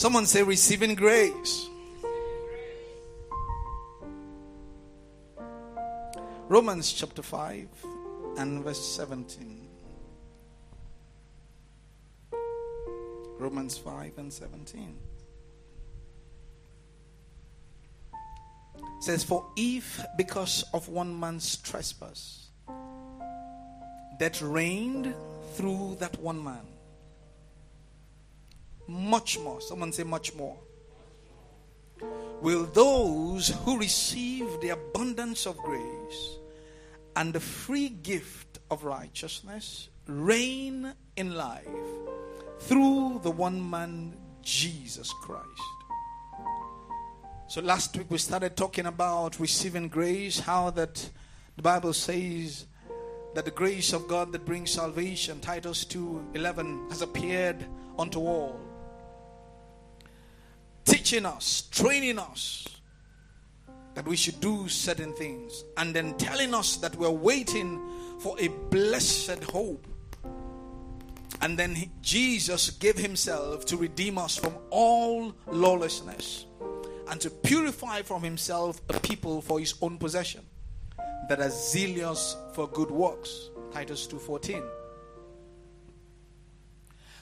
Someone say receiving grace. Romans chapter 5 and verse 17. Romans 5 and 17. says, For if because of one man's trespass that reigned through that one man, much more, someone say, much more, will those who receive the abundance of grace and the free gift of righteousness reign in life through the one man, Jesus Christ. So last week we started talking about receiving grace, how that the Bible says that the grace of God that brings salvation, Titus 2:11 has appeared unto all. Teaching us, training us that we should do certain things and then telling us that we're waiting for a blessed hope. And then he- Jesus gave himself to redeem us from all lawlessness and to purify from himself a people for his own possession that are zealous for good works titus 2.14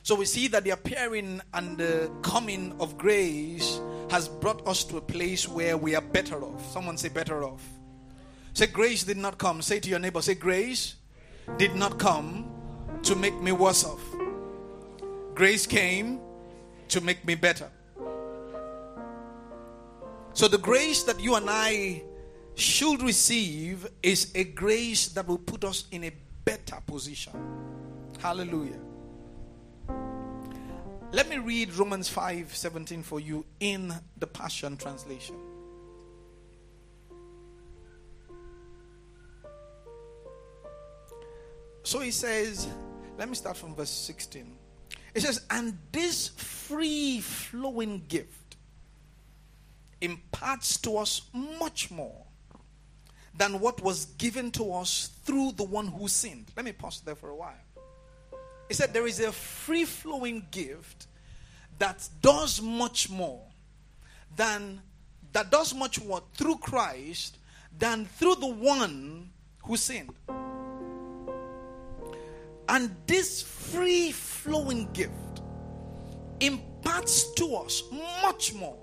so we see that the appearing and the coming of grace has brought us to a place where we are better off. Someone say better off. Say grace did not come. Say to your neighbor say grace did not come to make me worse off. Grace came to make me better. So, the grace that you and I should receive is a grace that will put us in a better position. Hallelujah. Let me read Romans 5 17 for you in the Passion Translation. So he says, let me start from verse 16. It says, And this free flowing gift imparts to us much more than what was given to us through the one who sinned. Let me pause there for a while. He said there is a free flowing gift that does much more than that does much more through Christ than through the one who sinned. And this free flowing gift imparts to us much more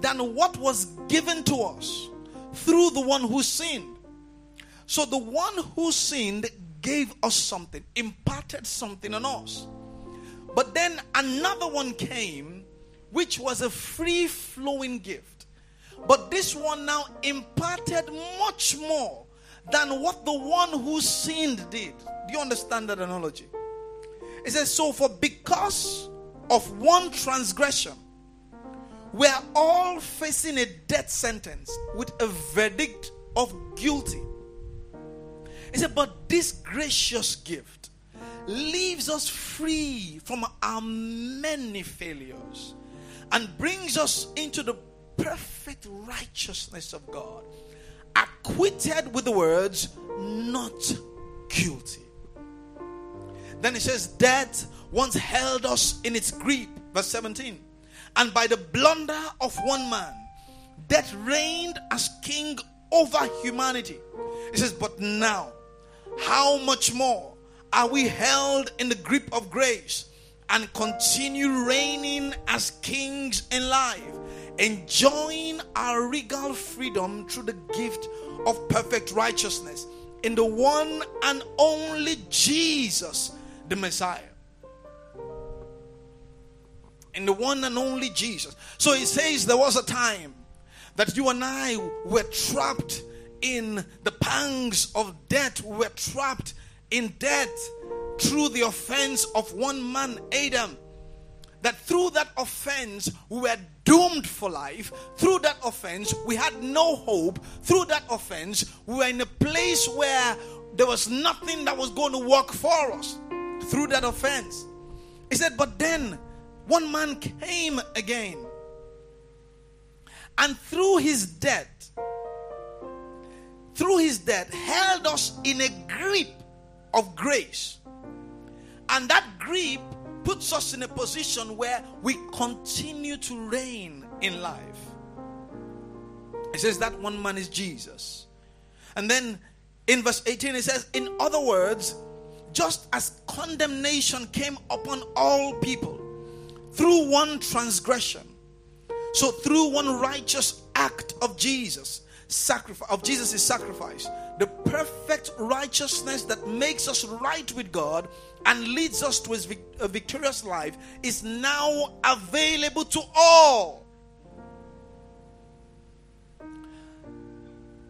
than what was given to us through the one who sinned. So the one who sinned gave us something, imparted something on us. But then another one came, which was a free flowing gift. But this one now imparted much more than what the one who sinned did. Do you understand that analogy? It says, So for because of one transgression, we are all facing a death sentence with a verdict of guilty. He said, But this gracious gift leaves us free from our many failures and brings us into the perfect righteousness of God, acquitted with the words, not guilty. Then he says, Death once held us in its grip. Verse 17. And by the blunder of one man, death reigned as king over humanity. He says, But now, how much more are we held in the grip of grace and continue reigning as kings in life, enjoying our regal freedom through the gift of perfect righteousness in the one and only Jesus, the Messiah? in the one and only Jesus. So he says there was a time that you and I were trapped in the pangs of death. We were trapped in death through the offense of one man, Adam. that through that offense we were doomed for life. Through that offense we had no hope. Through that offense we were in a place where there was nothing that was going to work for us. Through that offense. He said, but then one man came again. And through his death, through his death, held us in a grip of grace. And that grip puts us in a position where we continue to reign in life. It says that one man is Jesus. And then in verse 18, it says, In other words, just as condemnation came upon all people through one transgression, so through one righteous act of Jesus, sacrifice of Jesus' sacrifice, the perfect righteousness that makes us right with God and leads us to a uh, victorious life is now available to all.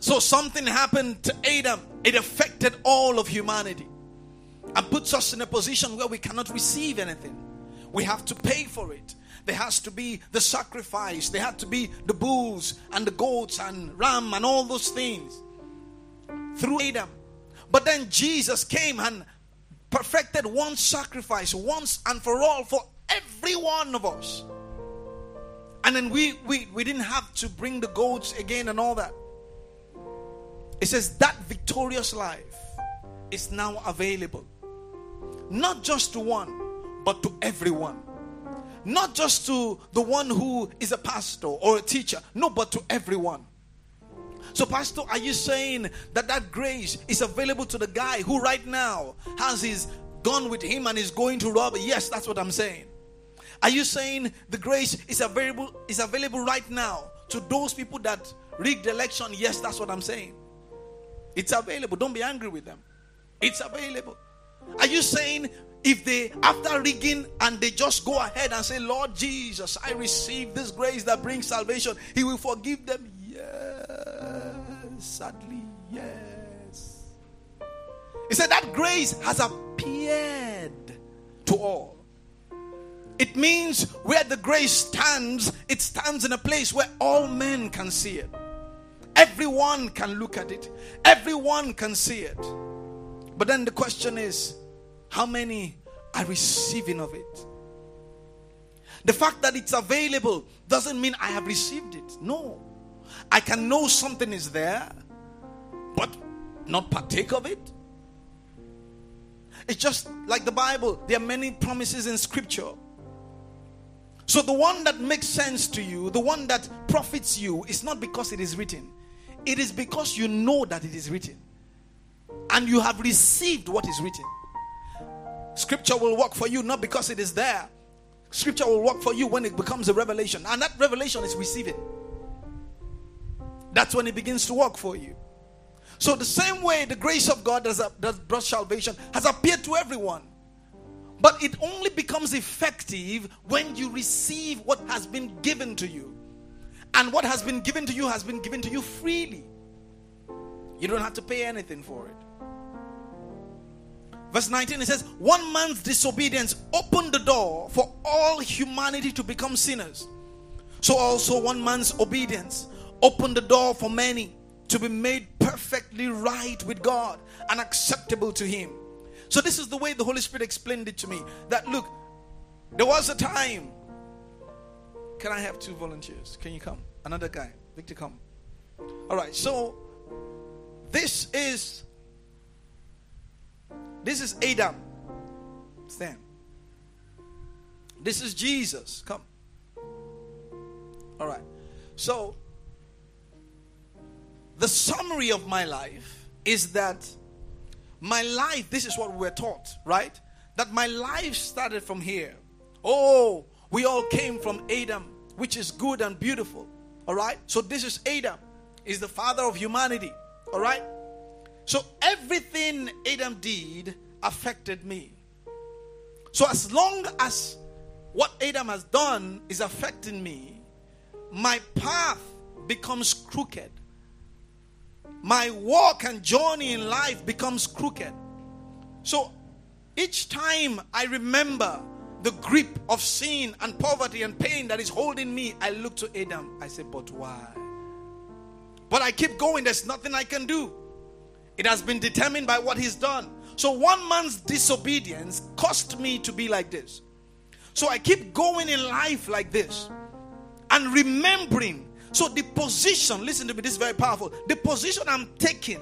So something happened to Adam, it affected all of humanity and puts us in a position where we cannot receive anything. We have to pay for it. There has to be the sacrifice, there had to be the bulls and the goats and ram and all those things through Adam. But then Jesus came and perfected one sacrifice once and for all for every one of us. And then we, we, we didn't have to bring the goats again and all that. It says that victorious life is now available. Not just to one, but to everyone. Not just to the one who is a pastor or a teacher, no, but to everyone. So, Pastor, are you saying that that grace is available to the guy who right now has his gun with him and is going to rob? Yes, that's what I'm saying. Are you saying the grace is available is available right now to those people that rigged the election? Yes, that's what I'm saying. It's available. Don't be angry with them. It's available. Are you saying if they after rigging and they just go ahead and say, Lord Jesus, I receive this grace that brings salvation, He will forgive them? Yes, sadly, yes. He said that grace has appeared to all. It means where the grace stands, it stands in a place where all men can see it. Everyone can look at it, everyone can see it. But then the question is, how many are receiving of it? The fact that it's available doesn't mean I have received it. No. I can know something is there, but not partake of it. It's just like the Bible, there are many promises in scripture. So the one that makes sense to you, the one that profits you, is not because it is written, it is because you know that it is written and you have received what is written. Scripture will work for you not because it is there. Scripture will work for you when it becomes a revelation, and that revelation is receiving. That's when it begins to work for you. So, the same way the grace of God does, does brought salvation has appeared to everyone, but it only becomes effective when you receive what has been given to you. And what has been given to you has been given to you freely. You don't have to pay anything for it. Verse 19 it says, One man's disobedience opened the door for all humanity to become sinners. So also one man's obedience opened the door for many to be made perfectly right with God and acceptable to Him. So, this is the way the Holy Spirit explained it to me that look, there was a time. Can I have two volunteers? Can you come? Another guy. Victor, come. All right, so this is this is Adam. Stand. This is Jesus. Come. All right. So, the summary of my life is that my life, this is what we're taught, right? That my life started from here. Oh, we all came from Adam, which is good and beautiful. All right. So, this is Adam, is the father of humanity. All right. So everything Adam did affected me. So as long as what Adam has done is affecting me, my path becomes crooked. My walk and journey in life becomes crooked. So each time I remember the grip of sin and poverty and pain that is holding me, I look to Adam. I say, But why? But I keep going. There's nothing I can do. It has been determined by what he's done. So one man's disobedience cost me to be like this. So I keep going in life like this and remembering. So the position, listen to me, this is very powerful. The position I'm taking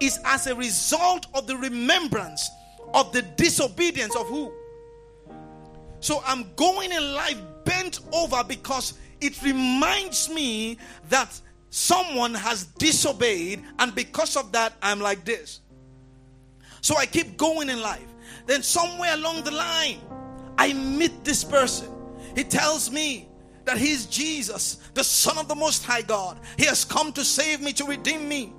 is as a result of the remembrance of the disobedience of who? So I'm going in life bent over because it reminds me that someone has disobeyed, and because of that, I'm like this. So I keep going in life. Then, somewhere along the line, I meet this person. He tells me that he's Jesus, the Son of the Most High God. He has come to save me, to redeem me.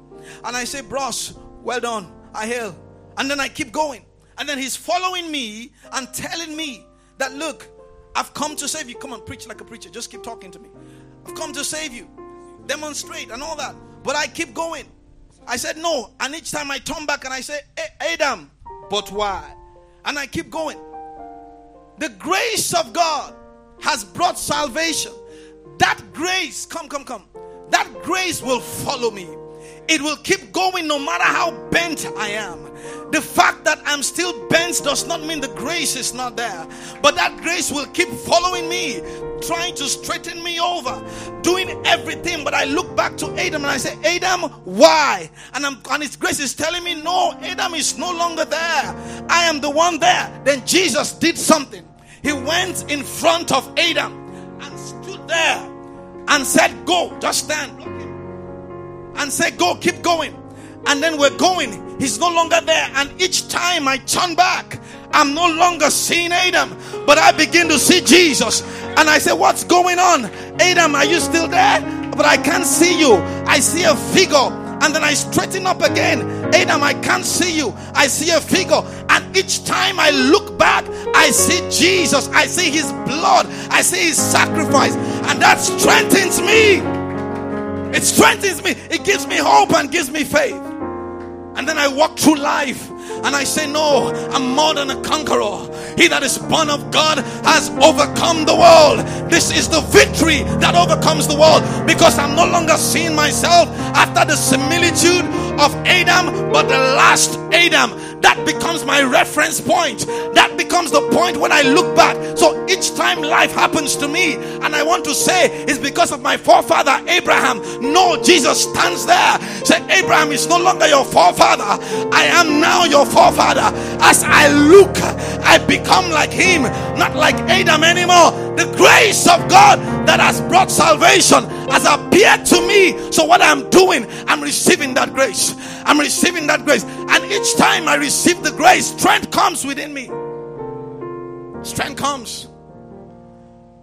And I say, Bros, well done. I hail. And then I keep going. And then he's following me and telling me that, look, I've come to save you. Come on, preach like a preacher. Just keep talking to me. I've come to save you demonstrate and all that. But I keep going. I said no. And each time I turn back and I say, hey, Adam, but why? And I keep going. The grace of God has brought salvation. That grace, come, come, come. That grace will follow me. It will keep going no matter how bent I am. The fact that I'm still bent does not mean the grace is not there. But that grace will keep following me, trying to straighten me over, doing everything. But I look back to Adam and I say, Adam, why? And, I'm, and his grace is telling me, no, Adam is no longer there. I am the one there. Then Jesus did something. He went in front of Adam and stood there and said, Go, just stand. And said, Go, keep going. And then we're going. He's no longer there. And each time I turn back, I'm no longer seeing Adam, but I begin to see Jesus. And I say, What's going on? Adam, are you still there? But I can't see you. I see a figure. And then I straighten up again. Adam, I can't see you. I see a figure. And each time I look back, I see Jesus. I see his blood. I see his sacrifice. And that strengthens me. It strengthens me. It gives me hope and gives me faith. And then I walk through life and I say, No, I'm more than a conqueror. He that is born of God has overcome the world. This is the victory that overcomes the world because I'm no longer seeing myself after the similitude of Adam, but the last Adam that becomes my reference point. That becomes the point when I look back. So each time life happens to me, and I want to say it's because of my forefather Abraham. No, Jesus stands there. Say, Abraham is no longer your forefather. I am now your forefather. As I look, I become like him, not like Adam anymore. The grace of God that has brought salvation has appeared to me. So what I'm doing, I'm receiving that grace. I'm receiving that grace. And each time I receive the grace, strength comes within me. Strength comes.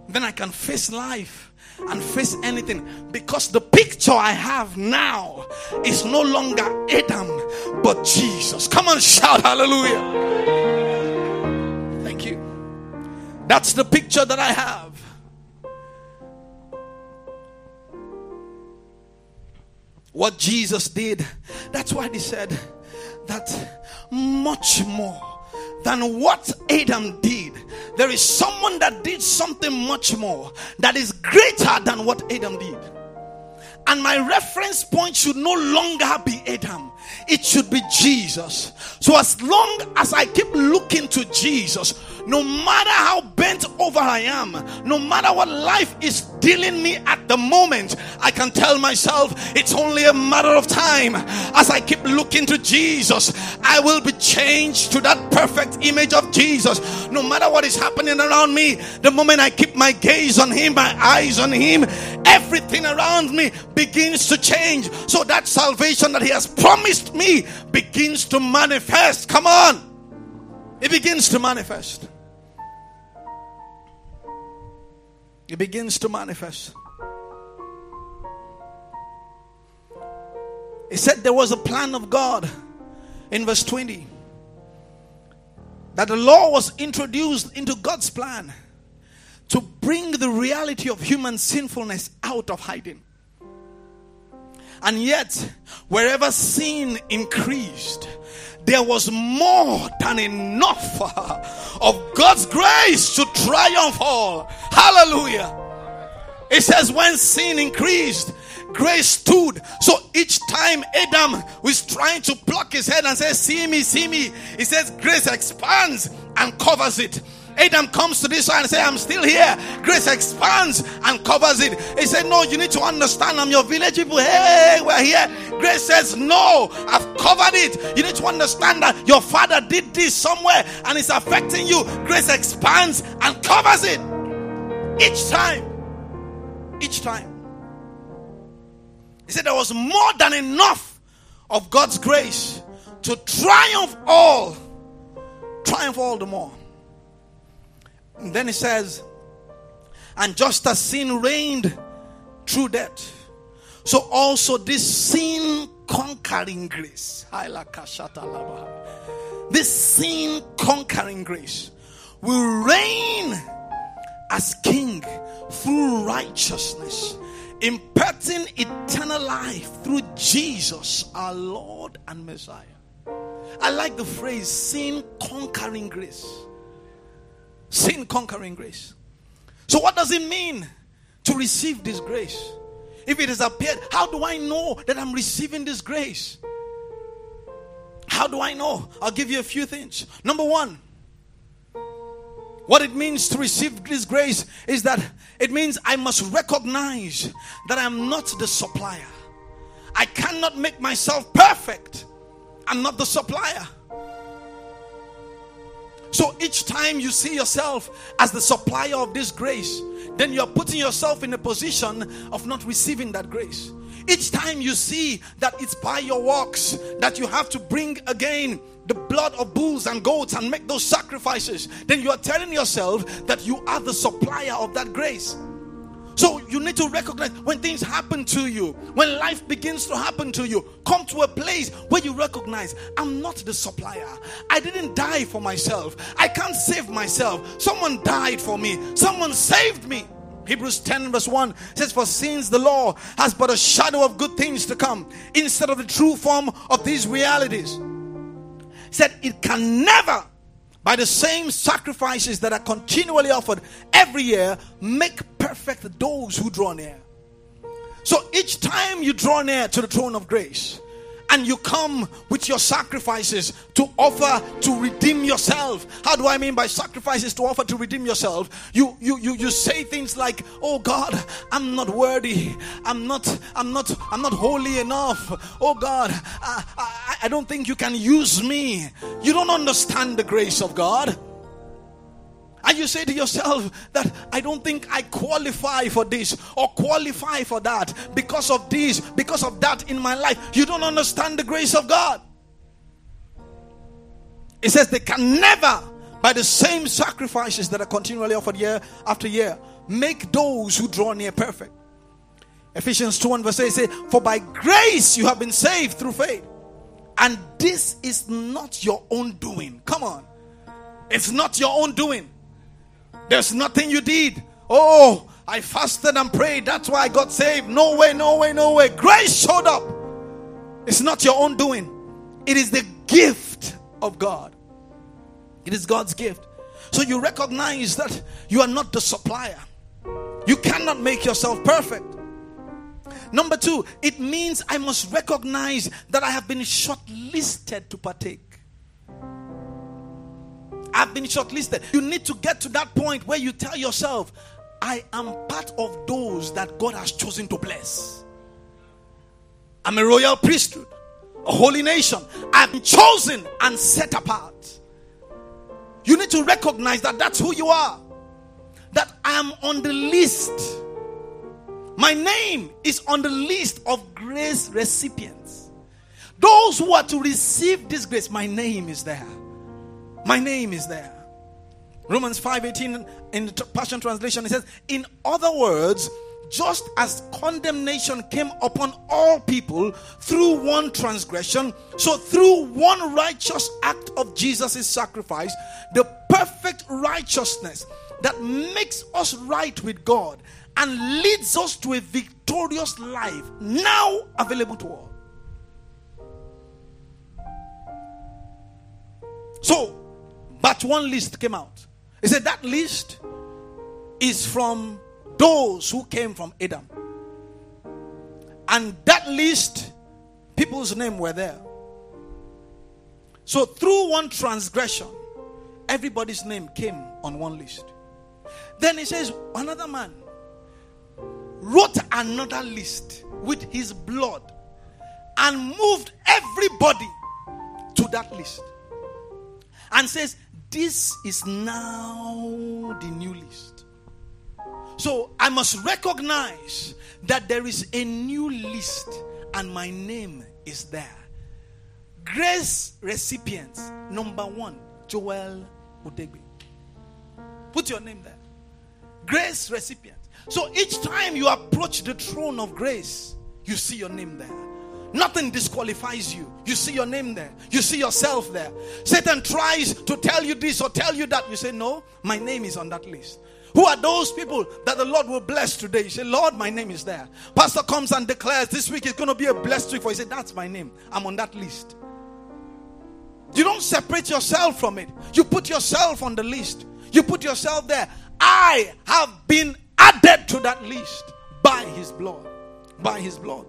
Then I can face life and face anything because the picture I have now is no longer Adam but Jesus. Come on, shout hallelujah. Thank you. That's the picture that I have. What Jesus did. That's why he said that much more than what Adam did. There is someone that did something much more that is greater than what Adam did. And my reference point should no longer be Adam, it should be Jesus. So, as long as I keep looking to Jesus, no matter how bent over I am, no matter what life is dealing me at the moment, I can tell myself it's only a matter of time. As I keep looking to Jesus, I will be changed to that perfect image of Jesus. No matter what is happening around me, the moment I keep my gaze on Him, my eyes on Him, everything around me begins to change. So that salvation that He has promised me begins to manifest. Come on. It begins to manifest. It begins to manifest. He said there was a plan of God in verse 20 that the law was introduced into God's plan to bring the reality of human sinfulness out of hiding. And yet, wherever sin increased, there was more than enough uh, of God's grace to triumph all. Hallelujah. It says, when sin increased, grace stood. So each time Adam was trying to pluck his head and say, See me, see me, he says, Grace expands and covers it. Adam comes to this side and say, I'm still here. Grace expands and covers it. He said, No, you need to understand. I'm your village people. Hey, we're here. Grace says, No, I've covered it. You need to understand that your father did this somewhere and it's affecting you. Grace expands and covers it. Each time. Each time. He said there was more than enough of God's grace to triumph all. Triumph all the more. And then he says, and just as sin reigned through death, so also this sin conquering grace, this sin conquering grace will reign as king through righteousness, imparting eternal life through Jesus, our Lord and Messiah. I like the phrase sin conquering grace. Sin conquering grace. So, what does it mean to receive this grace? If it has appeared, how do I know that I'm receiving this grace? How do I know? I'll give you a few things. Number one, what it means to receive this grace is that it means I must recognize that I'm not the supplier. I cannot make myself perfect. I'm not the supplier. So each time you see yourself as the supplier of this grace, then you're putting yourself in a position of not receiving that grace. Each time you see that it's by your works that you have to bring again the blood of bulls and goats and make those sacrifices, then you are telling yourself that you are the supplier of that grace. So you need to recognize when things happen to you, when life begins to happen to you, come to a place where you recognize I'm not the supplier. I didn't die for myself. I can't save myself. Someone died for me. Someone saved me. Hebrews 10 verse 1 says, For since the law has but a shadow of good things to come, instead of the true form of these realities, said it can never by the same sacrifices that are continually offered every year, make perfect those who draw near. So each time you draw near to the throne of grace, and you come with your sacrifices to offer to redeem yourself. How do i mean by sacrifices to offer to redeem yourself? You you you, you say things like oh god i'm not worthy. I'm not i'm not i'm not holy enough. Oh god I, I, I don't think you can use me. You don't understand the grace of god and you say to yourself that I don't think I qualify for this or qualify for that because of this, because of that in my life. You don't understand the grace of God. It says they can never, by the same sacrifices that are continually offered year after year, make those who draw near perfect. Ephesians 2 and verse 8 say, For by grace you have been saved through faith. And this is not your own doing. Come on. It's not your own doing. There's nothing you did. Oh, I fasted and prayed. That's why I got saved. No way, no way, no way. Grace showed up. It's not your own doing, it is the gift of God. It is God's gift. So you recognize that you are not the supplier. You cannot make yourself perfect. Number two, it means I must recognize that I have been shortlisted to partake. I've been shortlisted. You need to get to that point where you tell yourself, I am part of those that God has chosen to bless. I'm a royal priesthood, a holy nation. Been chosen and set apart. You need to recognize that that's who you are. That I am on the list. My name is on the list of grace recipients. Those who are to receive this grace, my name is there. My name is there. Romans 5:18 in the Passion Translation it says, "In other words, just as condemnation came upon all people through one transgression, so through one righteous act of Jesus' sacrifice, the perfect righteousness that makes us right with God and leads us to a victorious life now available to all. So, but one list came out. He said that list is from those who came from Adam. And that list, people's name were there. So through one transgression, everybody's name came on one list. Then he says, another man wrote another list with his blood and moved everybody to that list and says, This is now the new list. So I must recognize that there is a new list and my name is there. Grace recipients, number one, Joel Udegbe. Put your name there. Grace recipient. So each time you approach the throne of grace, you see your name there. Nothing disqualifies you. You see your name there. You see yourself there. Satan tries to tell you this or tell you that. You say, No, my name is on that list. Who are those people that the Lord will bless today? You say, Lord, my name is there. Pastor comes and declares this week is going to be a blessed week for you. Say, That's my name. I'm on that list. You don't separate yourself from it. You put yourself on the list. You put yourself there. I have been added to that list by his blood. By his blood.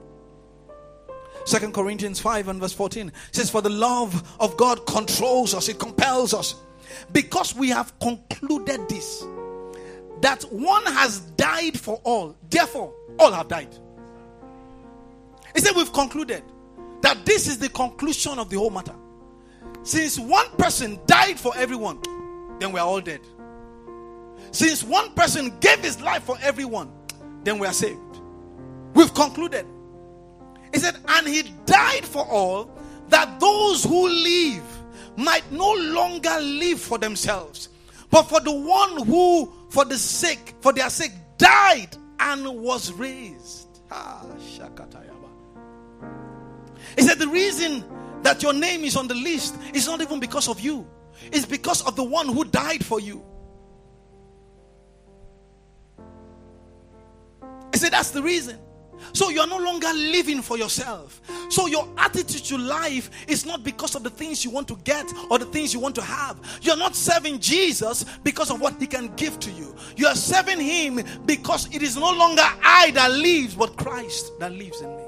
Second Corinthians 5 and verse 14 says, For the love of God controls us, it compels us. Because we have concluded this, that one has died for all, therefore, all have died. He said, We've concluded that this is the conclusion of the whole matter. Since one person died for everyone, then we are all dead. Since one person gave his life for everyone, then we are saved. We've concluded. He said, and he died for all that those who live might no longer live for themselves, but for the one who, for the sake, for their sake, died and was raised. Ah, he said, the reason that your name is on the list is not even because of you, it's because of the one who died for you. He said, that's the reason. So you're no longer living for yourself. So your attitude to life is not because of the things you want to get or the things you want to have. You're not serving Jesus because of what he can give to you. You are serving him because it is no longer I that lives, but Christ that lives in me.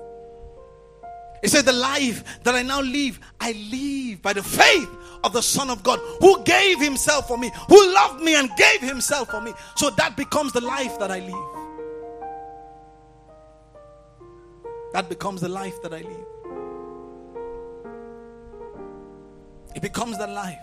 He said, The life that I now live, I live by the faith of the Son of God who gave himself for me, who loved me and gave himself for me. So that becomes the life that I live. That becomes the life that I live. It becomes that life.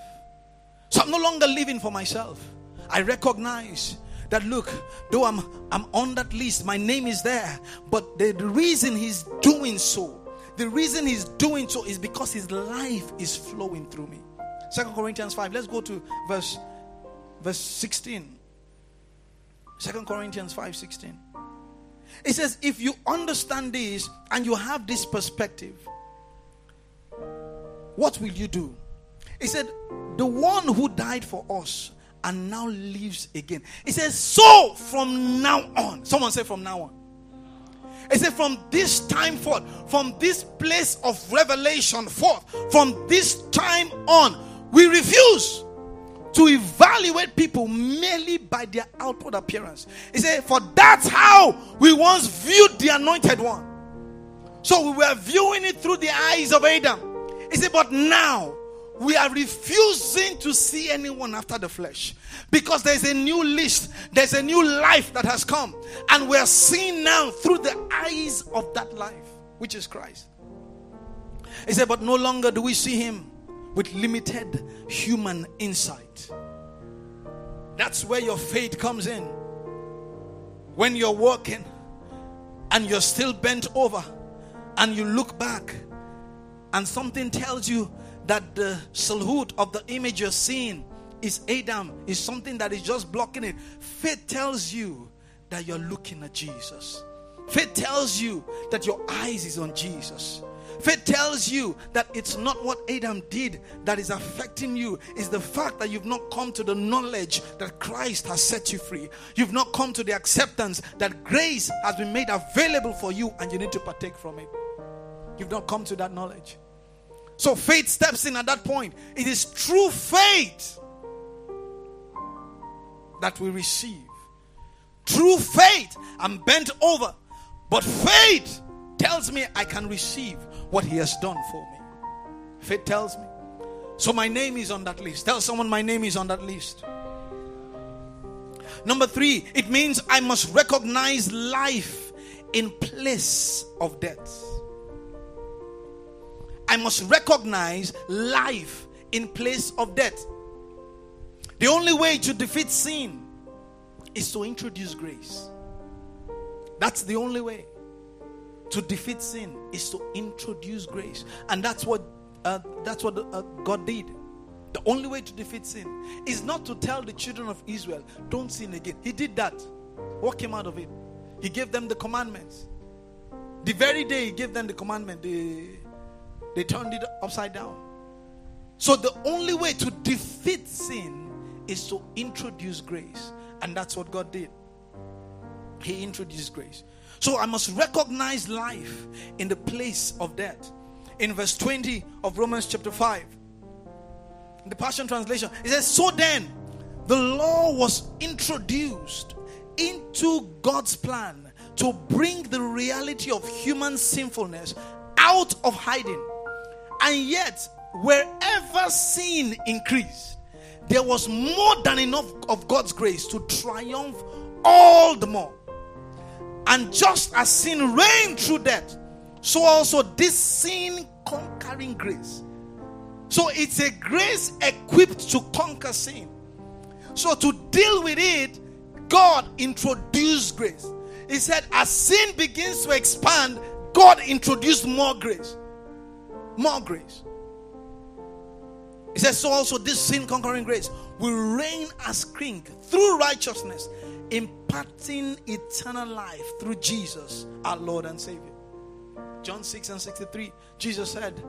So I'm no longer living for myself. I recognize that look, though I'm I'm on that list, my name is there, but the, the reason he's doing so, the reason he's doing so is because his life is flowing through me. Second Corinthians 5. Let's go to verse verse 16. Second Corinthians 5 16. It says, if you understand this and you have this perspective, what will you do? He said, the one who died for us and now lives again. He says, so from now on. Someone say, from now on. He said, from this time forth, from this place of revelation forth, from this time on, we refuse to evaluate people merely by their outward appearance. He said, For that's how we once viewed the anointed one. So we were viewing it through the eyes of Adam. He said, But now we are refusing to see anyone after the flesh because there's a new list, there's a new life that has come, and we are seeing now through the eyes of that life, which is Christ. He said, But no longer do we see him with limited human insight. That's where your faith comes in. When you're walking and you're still bent over and you look back and something tells you that the salute of the image you're seeing is Adam, is something that is just blocking it. Faith tells you that you're looking at Jesus. Faith tells you that your eyes is on Jesus. Faith tells you that it's not what Adam did that is affecting you, it's the fact that you've not come to the knowledge that Christ has set you free. You've not come to the acceptance that grace has been made available for you and you need to partake from it. You've not come to that knowledge. So faith steps in at that point. It is true faith that we receive. True faith, I'm bent over. But faith tells me I can receive what He has done for me. Faith tells me. So my name is on that list. Tell someone my name is on that list. Number three, it means I must recognize life in place of death. I must recognize life in place of death. The only way to defeat sin is to introduce grace. That's the only way to defeat sin is to introduce grace, and that's what uh, that's what uh, God did. The only way to defeat sin is not to tell the children of Israel, "Don't sin again." He did that. What came out of it? He gave them the commandments. The very day he gave them the commandment, they they turned it upside down. So the only way to defeat sin is to introduce grace. And that's what God did. He introduced grace. So I must recognize life in the place of death. In verse 20 of Romans chapter 5, the Passion Translation, it says, So then, the law was introduced into God's plan to bring the reality of human sinfulness out of hiding. And yet, wherever sin increased, there was more than enough of God's grace to triumph all the more. And just as sin reigned through death, so also this sin conquering grace. So it's a grace equipped to conquer sin. So to deal with it, God introduced grace. He said, as sin begins to expand, God introduced more grace. More grace. He says, So also this sin conquering grace will reign as king through righteousness, imparting eternal life through Jesus, our Lord and Savior. John 6 and 63, Jesus said,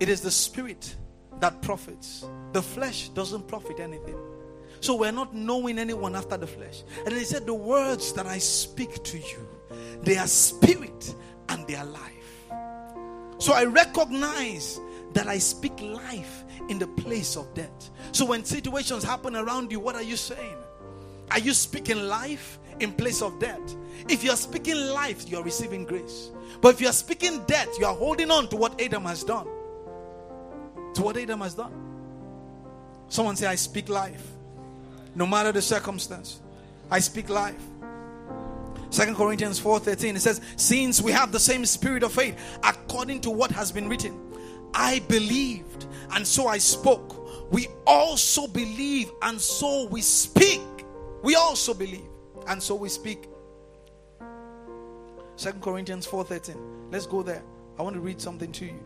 It is the spirit that profits, the flesh doesn't profit anything. So we're not knowing anyone after the flesh. And he said, The words that I speak to you, they are spirit and they are life. So I recognize that I speak life in the place of death. So when situations happen around you, what are you saying? Are you speaking life in place of death? If you are speaking life, you are receiving grace. But if you are speaking death, you are holding on to what Adam has done. To what Adam has done. Someone say, I speak life. No matter the circumstance, I speak life. Second Corinthians 4:13 it says since we have the same spirit of faith according to what has been written I believed and so I spoke. We also believe and so we speak. We also believe and so we speak. Second Corinthians 4:13. Let's go there. I want to read something to you.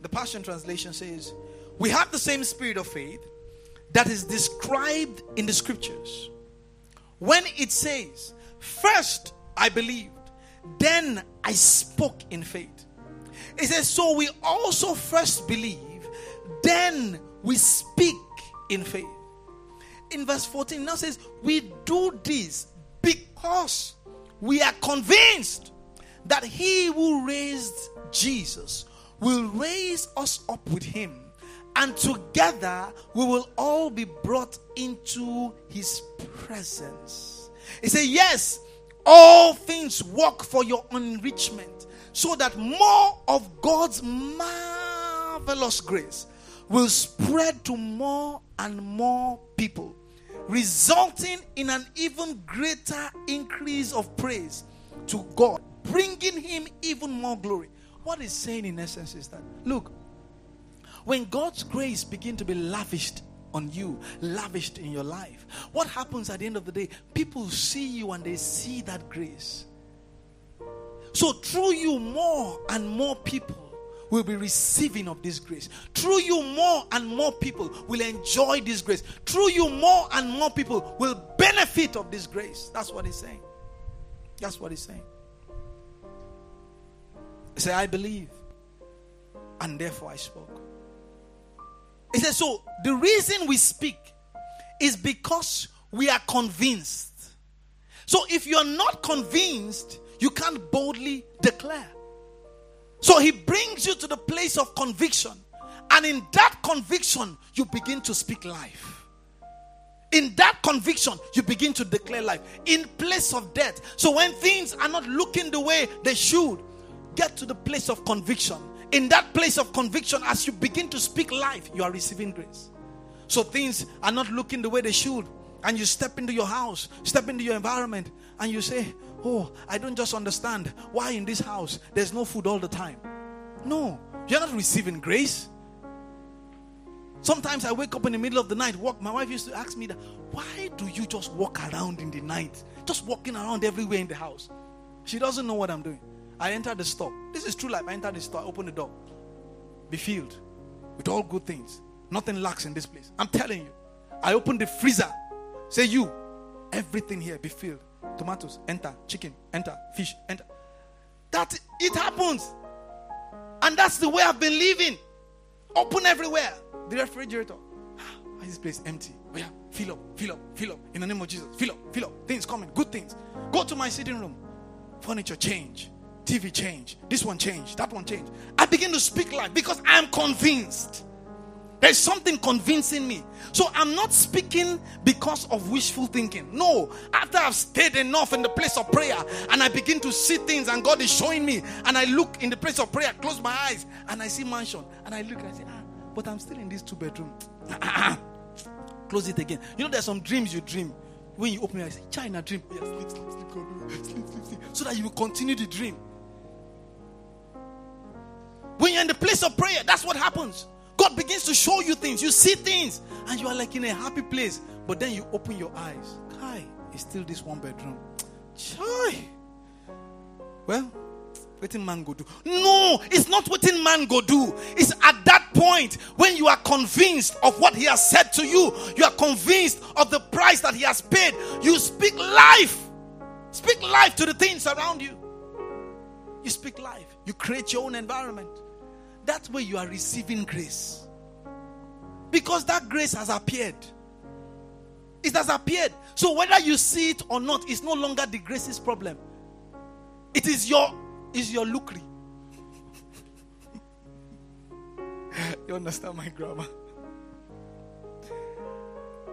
The Passion Translation says, We have the same spirit of faith that is described in the scriptures. When it says, First I believed, then I spoke in faith. It says, So we also first believe, then we speak in faith. In verse 14, now says, We do this because we are convinced that he who raised Jesus will raise us up with him, and together we will all be brought into his presence. He said, Yes, all things work for your enrichment, so that more of God's marvelous grace will spread to more and more people, resulting in an even greater increase of praise to God, bringing Him even more glory. What he's saying in essence is that look, when God's grace begin to be lavished on you, lavished in your life. What happens at the end of the day? People see you and they see that grace. So, through you, more and more people will be receiving of this grace. Through you, more and more people will enjoy this grace. Through you, more and more people will benefit of this grace. That's what he's saying. That's what he's saying. Say, I believe, and therefore I spoke. He said, So the reason we speak is because we are convinced. So if you're not convinced, you can't boldly declare. So he brings you to the place of conviction. And in that conviction, you begin to speak life. In that conviction, you begin to declare life in place of death. So when things are not looking the way they should, get to the place of conviction. In that place of conviction, as you begin to speak life, you are receiving grace. So things are not looking the way they should. And you step into your house, step into your environment, and you say, Oh, I don't just understand why in this house there's no food all the time. No, you're not receiving grace. Sometimes I wake up in the middle of the night, walk. My wife used to ask me that, why do you just walk around in the night? Just walking around everywhere in the house. She doesn't know what I'm doing. I enter the store. This is true life. I enter the store, I open the door. Be filled with all good things. Nothing lacks in this place. I'm telling you. I open the freezer. Say you, everything here be filled tomatoes, enter, chicken, enter, fish, enter. That it happens. And that's the way I've been living. Open everywhere. The refrigerator. Ah, why is this place empty? Oh yeah, fill up, fill up, fill up. In the name of Jesus. Fill up, fill up. Things coming, good things. Go to my sitting room. Furniture change. TV change. This one change. That one change. I begin to speak life because I'm convinced there's something convincing me. So I'm not speaking because of wishful thinking. No, after I've stayed enough in the place of prayer and I begin to see things and God is showing me, and I look in the place of prayer, close my eyes, and I see mansion, and I look and I say, ah, but I'm still in this two bedroom. Ah, close it again. You know, there's some dreams you dream. When you open your eyes, China dream. Yes, sleep, sleep, sleep, sleep, sleep, sleep, sleep, so that you will continue the dream. When you're in the place of prayer, that's what happens. God begins to show you things. You see things, and you are like in a happy place. But then you open your eyes. Kai, it's still this one bedroom. Chai. Well, waiting man go do. No, it's not waiting man go do. It's at that point when you are convinced of what he has said to you. You are convinced of the price that he has paid. You speak life. Speak life to the things around you. You speak life. You create your own environment. That way you are receiving grace. Because that grace has appeared. It has appeared. So whether you see it or not, it's no longer the grace's problem. It is your is your lookery. you understand my grammar?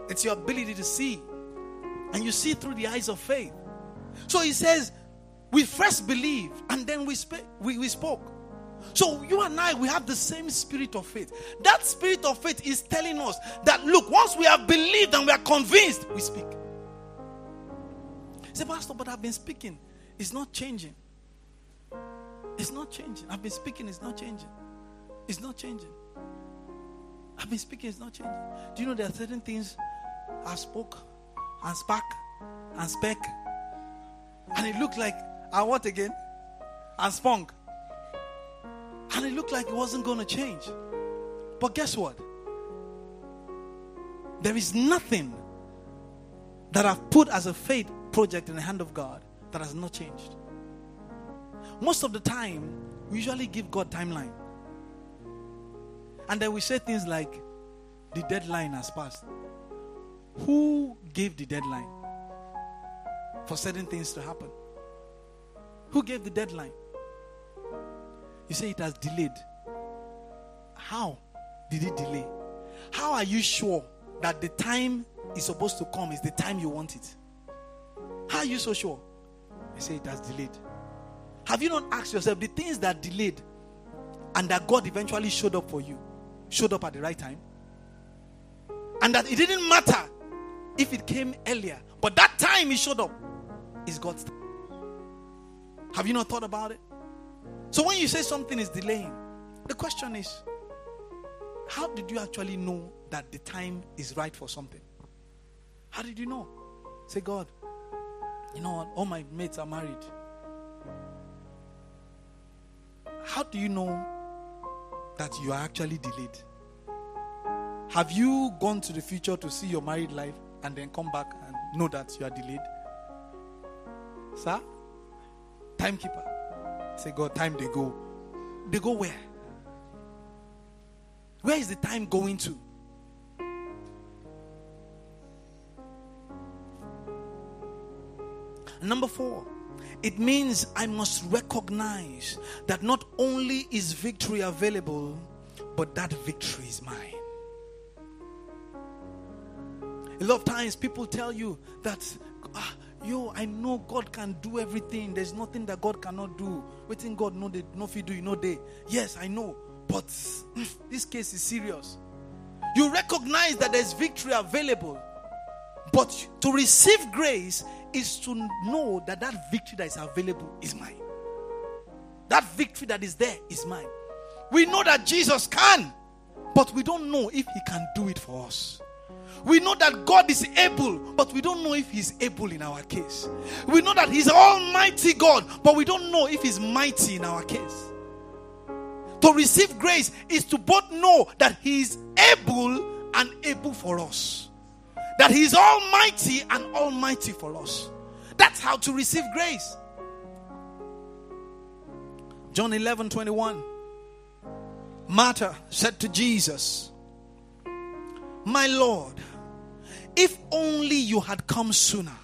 It's your ability to see. And you see through the eyes of faith. So he says, we first believe and then we, sp- we, we spoke. So you and I, we have the same spirit of faith. That spirit of faith is telling us that look, once we have believed and we are convinced, we speak. Say, Pastor, but I've been speaking. It's not changing. It's not changing. I've been speaking, it's not changing. It's not changing. I've been speaking, it's not changing. Do you know there are certain things I spoke and spark and spec, and it looked like I what again? And spunk. And it looked like it wasn't going to change. But guess what? There is nothing that I've put as a faith project in the hand of God that has not changed. Most of the time, we usually give God timeline. And then we say things like, the deadline has passed. Who gave the deadline for certain things to happen? Who gave the deadline? You say it has delayed. How did it delay? How are you sure that the time is supposed to come is the time you want it? How are you so sure? You say it has delayed. Have you not asked yourself the things that delayed and that God eventually showed up for you, showed up at the right time? And that it didn't matter if it came earlier, but that time He showed up is God's time. Have you not thought about it? So when you say something is delaying, the question is, how did you actually know that the time is right for something? How did you know? Say, God, you know what? All my mates are married. How do you know that you are actually delayed? Have you gone to the future to see your married life and then come back and know that you are delayed? Sir? Timekeeper. Say, God, time they go. They go where? Where is the time going to? Number four, It means I must recognize that not only is victory available, but that victory is mine. A lot of times people tell you that, ah, yo, I know God can do everything. There's nothing that God cannot do. Waiting God no, they no you do, you know they. Yes, I know. But mm, this case is serious. You recognize that there's victory available. But to receive grace is to know that that victory that is available is mine. That victory that is there is mine. We know that Jesus can, but we don't know if he can do it for us. We know that God is able, but we don't know if He's able in our case. We know that He's Almighty God, but we don't know if He's mighty in our case. To receive grace is to both know that He is able and able for us, that He is Almighty and Almighty for us. That's how to receive grace. John 11 21. Martha said to Jesus, My Lord, if only you had come sooner,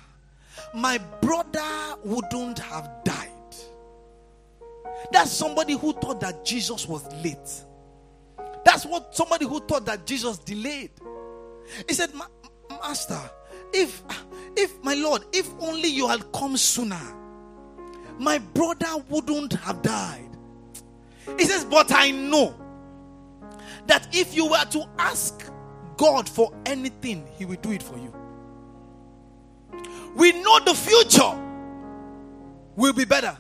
my brother wouldn't have died. That's somebody who thought that Jesus was late. That's what somebody who thought that Jesus delayed. He said, Master, if if my Lord, if only you had come sooner, my brother wouldn't have died. He says, But I know that if you were to ask God for anything, He will do it for you. We know the future will be better,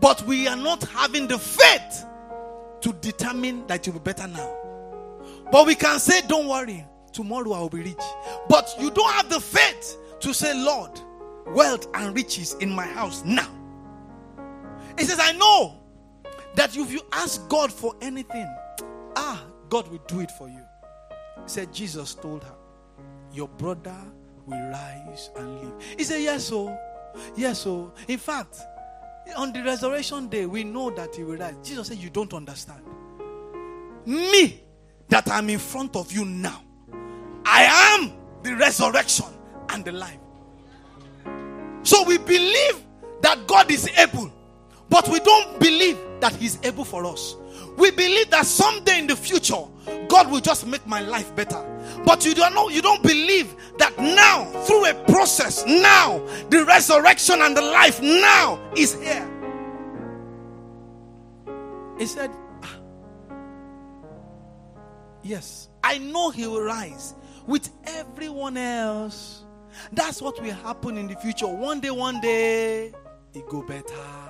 but we are not having the faith to determine that you'll be better now. But we can say, Don't worry, tomorrow I will be rich. But you don't have the faith to say, Lord, wealth and riches in my house now. He says, I know that if you ask God for anything, ah, God will do it for you. He said, Jesus told her, Your brother will rise and live. He said, Yes, so. Yes, so. In fact, on the resurrection day, we know that he will rise. Jesus said, You don't understand. Me, that I'm in front of you now, I am the resurrection and the life. So we believe that God is able, but we don't believe that He's able for us. We believe that someday in the future, God will just make my life better. But you don't know, you don't believe that now, through a process, now the resurrection and the life now is here. He said, ah, Yes, I know he will rise with everyone else. That's what will happen in the future. One day, one day, it go better.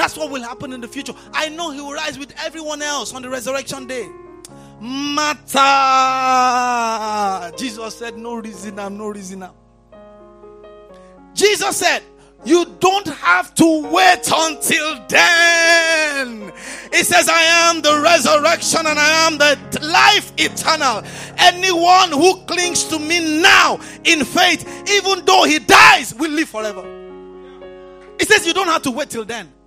That's what will happen in the future. I know he will rise with everyone else on the resurrection day. Matter. Jesus said, No reason now, no reason. Jesus said, You don't have to wait until then. He says, I am the resurrection and I am the life eternal. Anyone who clings to me now in faith, even though he dies, will live forever. He says, You don't have to wait till then.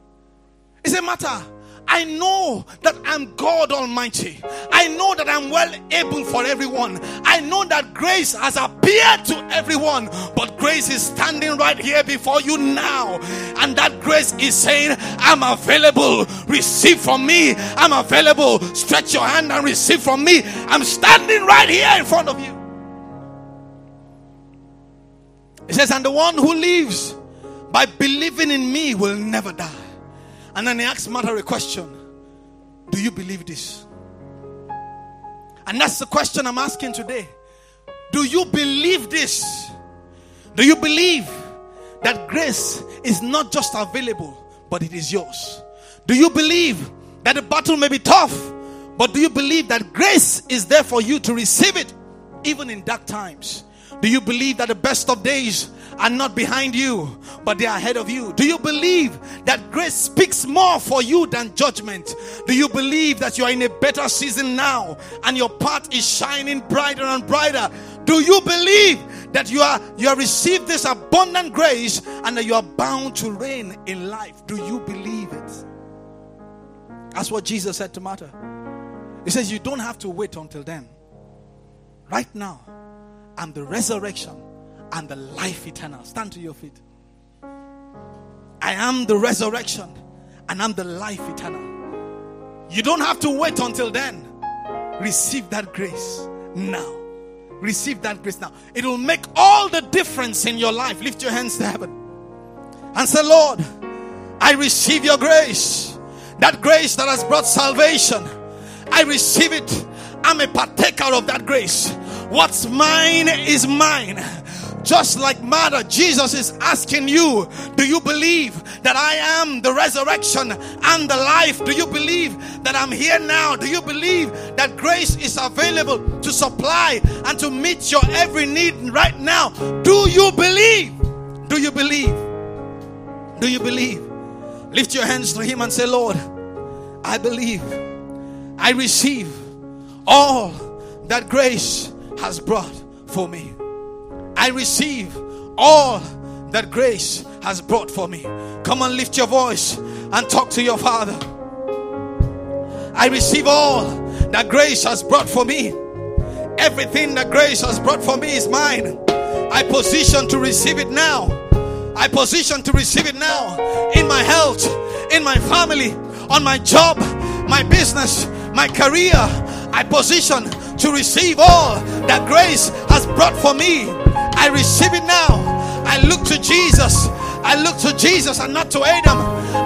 It's a matter. I know that I'm God Almighty. I know that I'm well able for everyone. I know that grace has appeared to everyone, but grace is standing right here before you now. And that grace is saying, I'm available. Receive from me. I'm available. Stretch your hand and receive from me. I'm standing right here in front of you. It says, And the one who lives by believing in me will never die. And then he asked Martha a question Do you believe this? And that's the question I'm asking today. Do you believe this? Do you believe that grace is not just available, but it is yours? Do you believe that the battle may be tough, but do you believe that grace is there for you to receive it even in dark times? Do you believe that the best of days are not behind you, but they are ahead of you? Do you believe that grace speaks more for you than judgment? Do you believe that you are in a better season now and your path is shining brighter and brighter? Do you believe that you are you have received this abundant grace and that you are bound to reign in life? Do you believe it? That's what Jesus said to Martha. He says, You don't have to wait until then. Right now, I'm the resurrection and the life eternal. Stand to your feet. I am the resurrection and I'm the life eternal. You don't have to wait until then. Receive that grace now. Receive that grace now. It will make all the difference in your life. Lift your hands to heaven and say, Lord, I receive your grace. That grace that has brought salvation. I receive it. I'm a partaker of that grace. What's mine is mine. Just like Martha, Jesus is asking you, do you believe that I am the resurrection and the life? Do you believe that I'm here now? Do you believe that grace is available to supply and to meet your every need right now? Do you believe? Do you believe? Do you believe? Lift your hands to Him and say, Lord, I believe. I receive all that grace has brought for me. I receive all that grace has brought for me. Come on, lift your voice and talk to your Father. I receive all that grace has brought for me. Everything that grace has brought for me is mine. I position to receive it now. I position to receive it now in my health, in my family, on my job, my business, my career. I position to receive all that grace has brought for me. I receive it now. I look to Jesus. I look to Jesus and not to Adam.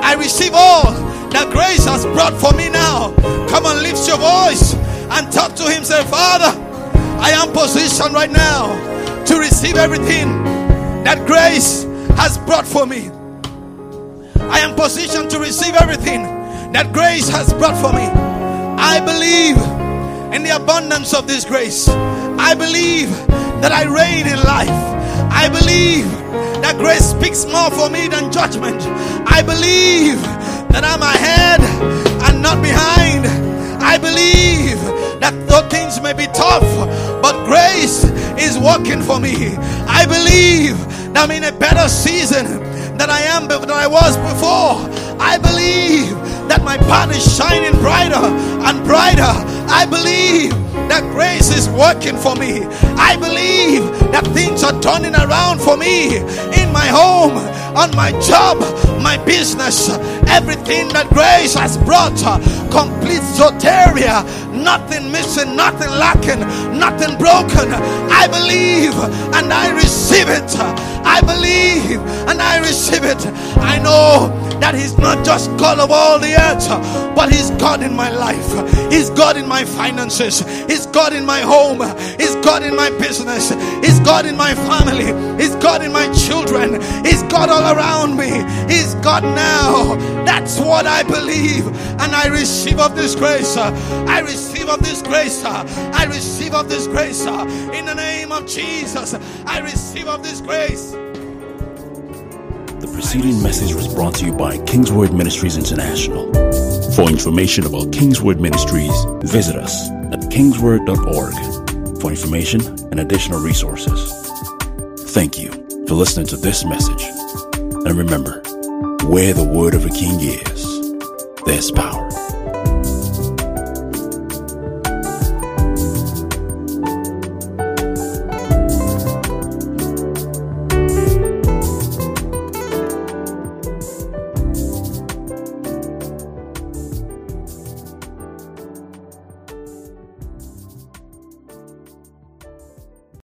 I receive all that grace has brought for me now. Come on, lift your voice and talk to Him. Say, Father, I am positioned right now to receive everything that grace has brought for me. I am positioned to receive everything that grace has brought for me. I believe in the abundance of this grace. I believe that I reign in life. I believe that grace speaks more for me than judgment. I believe that I'm ahead and not behind. I believe that though things may be tough, but grace is working for me. I believe that I'm in a better season than I am than I was before. I believe that my path is shining brighter and brighter. I believe that grace is working for me. I believe that things are turning around for me in my home, on my job, my business, everything that grace has brought. Uh, complete soteria, nothing missing, nothing lacking, nothing broken. I believe and I receive it. I believe and I receive it. I know that He's not just God of all the earth, but He's God in my life. He's God in my finances. He's God in my home. He's God in my business. He's God in my family. He's God in my children. He's God all around me. He's God now. That's what I believe. And I receive of this grace. I receive of this grace. I receive of this grace. In the name of Jesus, I receive of this grace. The preceding message was brought to you by Kingsword Ministries International. For information about Kingsword Ministries, visit us at kingsword.org for information and additional resources. Thank you for listening to this message. And remember, where the word of a king is, there's power.